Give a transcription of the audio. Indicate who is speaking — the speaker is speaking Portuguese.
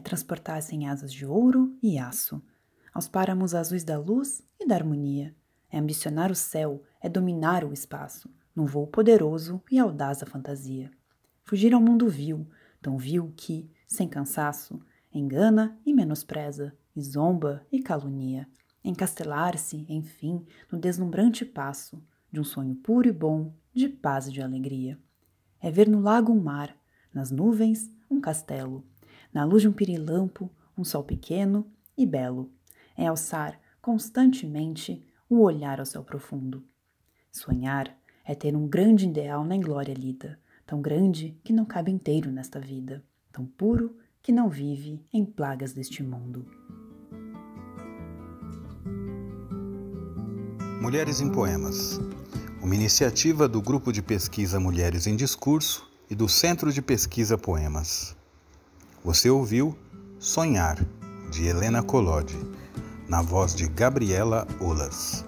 Speaker 1: transportar-se em asas de ouro e aço, aos páramos azuis da luz e da harmonia. É ambicionar o céu, é dominar o espaço, num voo poderoso e audaz da fantasia. Fugir ao mundo vil, tão vil que, sem cansaço, engana e menospreza, e zomba e calunia. Encastelar-se, enfim, no deslumbrante passo de um sonho puro e bom, de paz e de alegria. É ver no lago um mar, nas nuvens um castelo, na luz de um pirilampo um sol pequeno e belo. É alçar constantemente o olhar ao céu profundo. Sonhar é ter um grande ideal na glória lida, tão grande que não cabe inteiro nesta vida, tão puro que não vive em plagas deste mundo.
Speaker 2: Mulheres em Poemas. Uma iniciativa do Grupo de Pesquisa Mulheres em Discurso e do Centro de Pesquisa Poemas. Você ouviu Sonhar, de Helena Collodi, na voz de Gabriela Olas.